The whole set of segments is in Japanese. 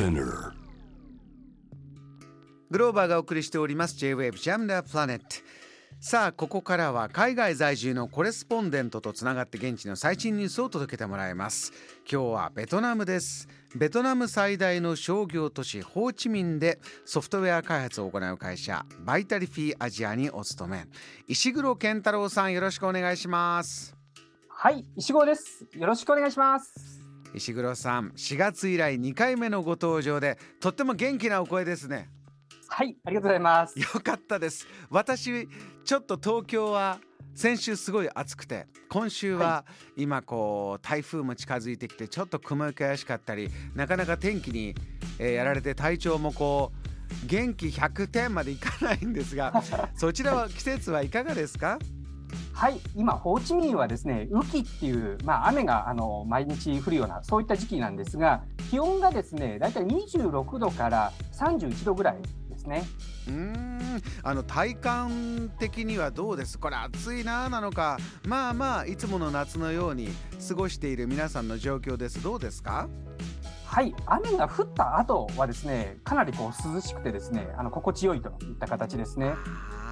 Spinner. グローバーがお送りしております。J-Wave Jam the Planet さあここからは海外在住のコレスポンデントとつながって現地の最新ニュースを届けてもらいます。今日はベトナムです。ベトナム最大の商業都市ホーチミンでソフトウェア開発を行う会社バイタリフィーアジアにお勤め。石黒健太郎さんよろしくお願いします。はい、石郷です。よろしくお願いします。石黒さん4月以来2回目のご登場でとっても元気なお声ですね。はい、ありがとうございます。よかったです。私ちょっと東京は先週すごい暑くて今週は今こう台風も近づいてきてちょっと雲行き怪しかったりなかなか天気に、えーやられて体調もこう元気100点までいかないんですが そちらは季節はいかがですか？はい、今ホーチミンはですね、雨季っていうまあ雨があの毎日降るようなそういった時期なんですが、気温がですね、だいたい26度から31度ぐらいですね。うーんあの体感的にはどうです？これ暑いななのかまあまあいつもの夏のように過ごしている皆さんの状況ですどうですか？はい、雨が降った後はですね、かなりこう涼しくてですね、あの心地よいといった形ですね。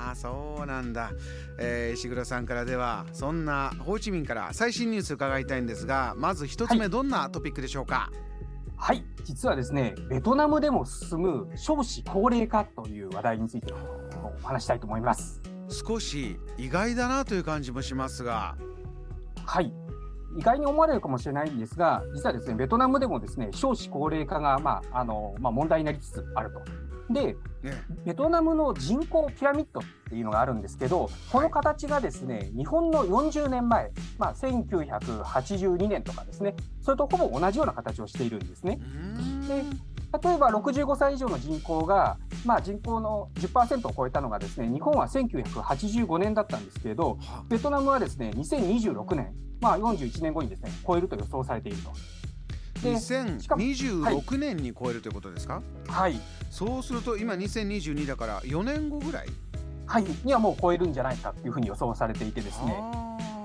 ああそうなんだ、えー石黒さんからではそんなホーチミンから最新ニュース伺いたいんですがまず一つ目、はいどんなトピックでしょうか？はい、実はですね、ベトナムでも進む少子高齢化という話題についてお話したいと思います。少し意外だなという感じもしますがはい。意外に思われるかもしれないんですが、実はですね、ベトナムでもですね、少子高齢化が、まあ、あの、まあ、問題になりつつあると。で、ね。ベトナムの人口ピラミッドっていうのがあるんですけど、この形がですね、日本の40年前、まあ、1982年とかですね、それとほぼ同じような形をしているんですね。で例えば65歳以上の人口が、まあ、人口の10%を超えたのがですね日本は1985年だったんですけれどは。ベトナムはですね2026年、まあ、41年後にですね超えると予想されていると。でしかも2026年に超えるということですか、はいそうすると今2022だから4年後ぐらい？はい、にはもう超えるんじゃないかというふうに予想されていてですね。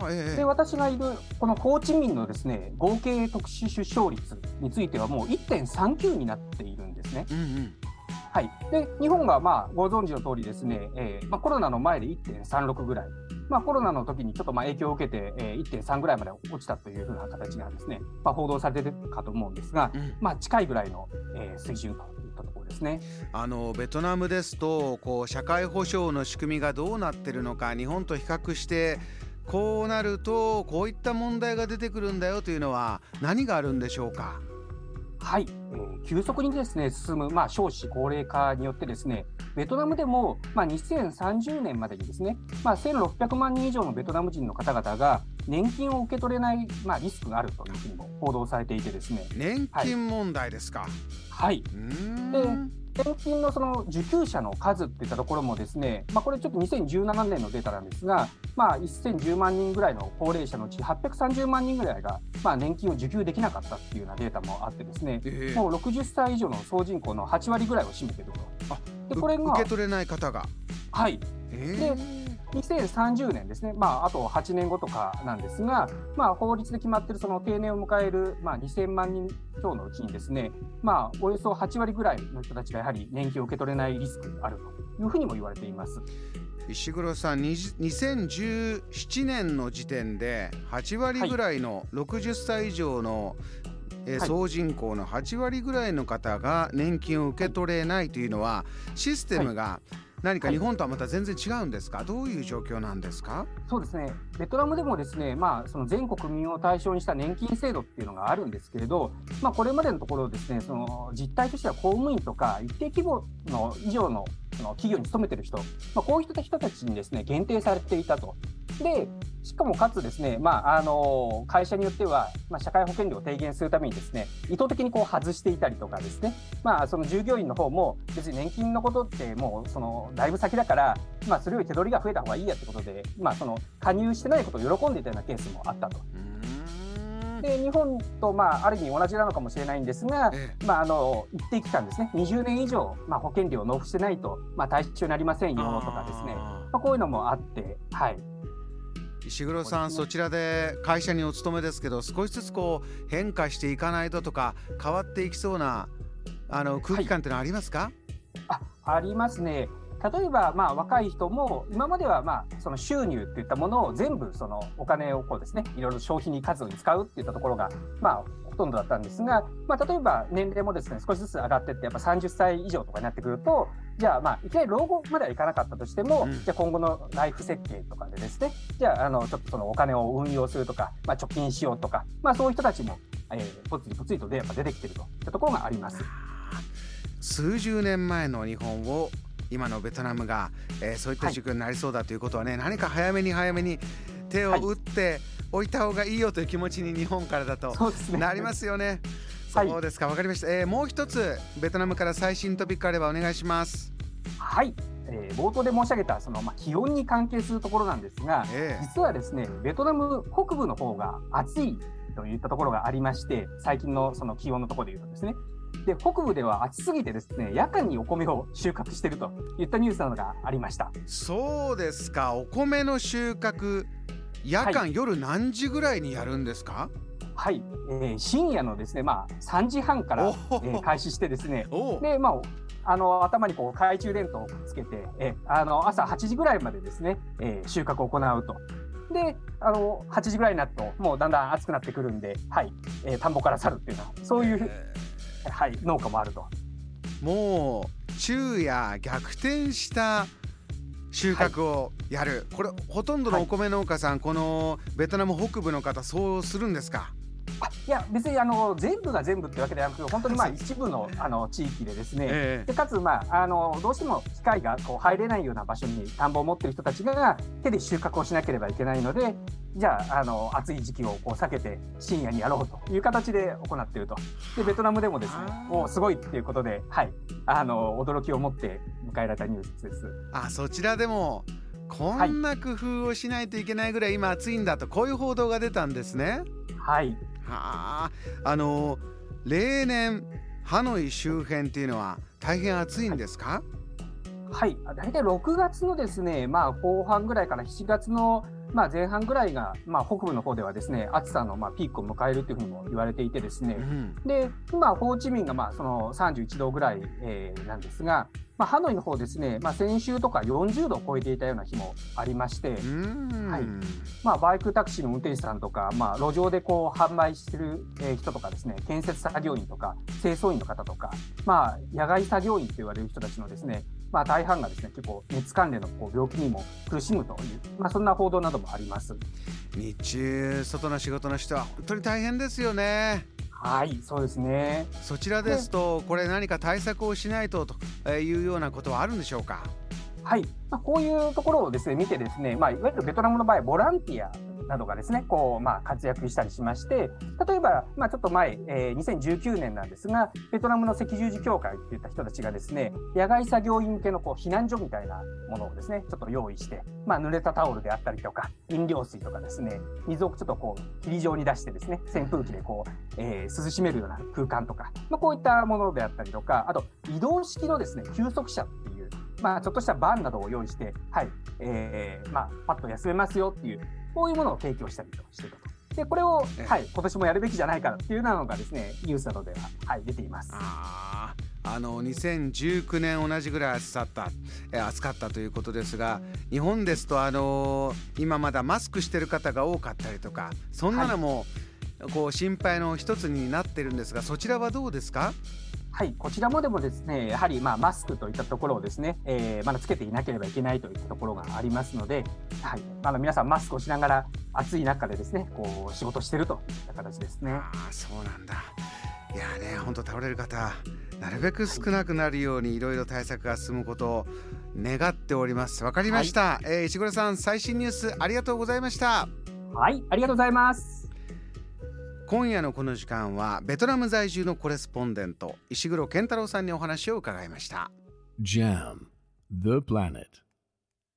ええ。で私がいるこのホーチミンのですね合計特殊出生率についてはもう1.39になっているんですね。うんうん。はい、で日本がまあご存知の通りですね、えーまあ、コロナの前で1.36ぐらい、まあ、コロナの時にちょっとまあ影響を受けて、えー、1.3ぐらいまで落ちたというふうな形がですね、まあ、報道されてるかと思うんですが、うん。まあ、近いぐらいの、えー水準と。いったところですね。あのベトナムですとこう社会保障の仕組みがどうなってるのか日本と比較してこうなるとこういった問題が出てくるんだよというのは何があるんでしょうか？はい、えー急速にですね進む、まあ、少子高齢化によってですねベトナムでも、まあ、2030年までにですね、まあ、1600万人以上のベトナム人の方々が年金を受け取れない、まあ、リスクがあるというふうにも報道されていてですね。年金問題ですか、はい、うーんで年金のその受給者の数っていったところもですね、まあ、これちょっと2017年のデータなんですが、まあ、1010万人ぐらいの高齢者のうち830万人ぐらいが、まあ、年金を受給できなかったっていうようなデータもあってですね、ええ。もう60歳以上の総人口の8割ぐらいを占めていると。あでこれがう受け取れない方が、はい、え2030年ですね、まあ、あと8年後とかなんですが、まあ、法律で決まっているその定年を迎える、まあ、2000万人強のうちにですね、まあ、およそ8割ぐらいの人たちがやはり年金を受け取れないリスクがあるというふうにも言われています。石黒さんに2017年の時点で8割ぐらいの60歳以上の、総人口の8割ぐらいの方が年金を受け取れないというのはシステムが何かはい。日本とはまた全然違うんですか、どういう状況なんですか？そうですね、ベトナムでもですね、まあ、その全国民を対象にした年金制度っていうのがあるんですけれど、まあ、これまでのところですね、その実態としては公務員とか一定規模の以上のその企業に勤めてる人、まあ、こういう人たちにですね限定されていたと。でしかもかつですね、まあ、あの会社によっては、まあ、社会保険料を低減するためにですね意図的にこう外していたりとかですね、まあ、その従業員の方も別に年金のことってもうそのだいぶ先だから、まあ、それより手取りが増えた方がいいやってことで、まあ、その加入してないことを喜んでいたようなケースもあったと。で日本と、まあ、ある意味同じなのかもしれないんですが、えまあ、あの一定期間ですね。20年以上、まあ、保険料を納付してないと、まあ、対象になりませんよとかですね。あまあ、こういうのもあって、はい、ー石黒さんそちらで会社にお勤めですけど少しずつこう変化していかないととか変わっていきそうなあの空気感というのはありますか、はい、あありますね。例えば、まあ、若い人も今までは、まあ、その収入っていったものを全部そのお金をこうですねいろいろ消費に活動に使うっていったところが、まあ、ほとんどだったんですが、まあ、例えば年齢もですね少しずつ上がっていってやっぱ30歳以上とかになってくるとじゃあまあいきなり老後まではいかなかったとしても、うん、じゃあ今後のライフ設計とかでですねじゃああのちょっとそのお金を運用するとか、まあ、貯金しようとか、まあ、そういう人たちも、えー、ぽつりぽつりとでやっぱ出てきてるといったところがあります。数十年前の日本を今のベトナムが、えー、そういった塾になりそうだということはね、はい、何か早めに早めに手を打っておいた方がいいよという気持ちに日本からだとなりますよね。そうですか、わ、かりました。えー、もう一つベトナムから最新トピックあればお願いします。はい、えー、冒頭で申し上げたその、まあ、気温に関係するところなんですが、えー、実はですねベトナム北部の方が暑いといったところがありまして最近のその気温のところでいうとですね。で北部では暑すぎてですね夜間にお米を収穫しているといったニュースなどがありました。そうですか。お米の収穫夜間、はい、夜何時ぐらいにやるんですか？はい、えー、深夜のですねまあ3時半から、えー、開始してですね。でまああの頭にこう懐中電灯をつけて、えあの朝8時ぐらいまでですね、えー、収穫を行うと。であの8時ぐらいになるともうだんだん暑くなってくるんで、はい。えー、田んぼから去るっていうのはそういう、はい、農家もあると。もう昼夜逆転した収穫をやる、はい、これほとんどのお米農家さん、このベトナム北部の方そうするんですか？いや別にあの全部が全部ってわけではなく本当にまあ 一部のあの地域でですね、えー、でかつまああのどうしても機械がこう入れないような場所に田んぼを持っている人たちが手で収穫をしなければいけないのでじゃああの暑い時期をこう避けて深夜にやろうという形で行っているとでベトナムでもですねもうすごいっていうことで、はい、あの驚きを持って迎えられたニュースです。あそちらでもこんな工夫をしないといけないぐらい今暑いんだとこういう報道が出たんですね。はいはあ。あの例年ハノイ周辺っていうのは大変暑いんですか？はい。大体6月のですね、まあ、後半ぐらいから7月のまあ、前半ぐらいが、まあ、北部の方ではですね暑さのまあピークを迎えるというふうにも言われていてですね、うん、で今、ホーチミンがまあその31度ぐらい、えー、なんですが、まあ、ハノイの方ですね、まあ、先週とか40度を超えていたような日もありまして、はい。まあ、バイクタクシーの運転手さんとか、まあ、路上でこう販売してる人とかですね建設作業員とか清掃員の方とか、まあ、野外作業員と言われる人たちのですねまあ、大半がですね結構熱関連のこう病気にも苦しむという、まあ、そんな報道などもあります。日中外の仕事の人は本当に大変ですよね。はいそうですね。そちらですとこれ何か対策をしないとというようなことはあるんでしょうか？はい、まあ、こういうところをですね見てですね、まあ、いわゆるベトナムの場合ボランティアなどがですね、こう、まあ、活躍したりしまして、例えば、まあ、ちょっと前、えー、2019年なんですが、ベトナムの赤十字協会っていった人たちがですね、野外作業員向けのこう避難所みたいなものをですね、ちょっと用意して、まあ、濡れたタオルであったりとか、飲料水とかですね、水をちょっとこう、霧状に出してですね、扇風機でこう、えー、涼しめるような空間とか、まあ、こういったものであったりとか、あと、移動式のですね、休息車っていう、まあ、ちょっとしたバンなどを用意して、はい、えー、まあ、パッと休めますよっていう、こういうものを提供したりとしてたと。で、これを、はい、今年もやるべきじゃないかっていうのがですね、ニュースなどでは、はい、出ています。ああの2019年同じぐらい暑かった、え暑かったということですが日本ですとあの今まだマスクしてる方が多かったりとかそんなのも、こう心配の一つになってるんですがそちらはどうですか？はい、こちらもでもですね、やはりまあマスクといったところをですね、えー、まだつけていなければいけないといったところがありますので、はい、あの皆さんマスクをしながら暑い中でですね、こう仕事してるといった形ですね。あそうなんだ。いやね、本当倒れる方、なるべく少なくなるようにいろいろ対策が進むことを願っております。わかりました。はい、えー、石黒さん、最新ニュースありがとうございました。はい、ありがとうございます。今夜のこの時間はベトナム在住のコレスポンデント石黒健太郎さんにお話を伺いました。JAM The Planet.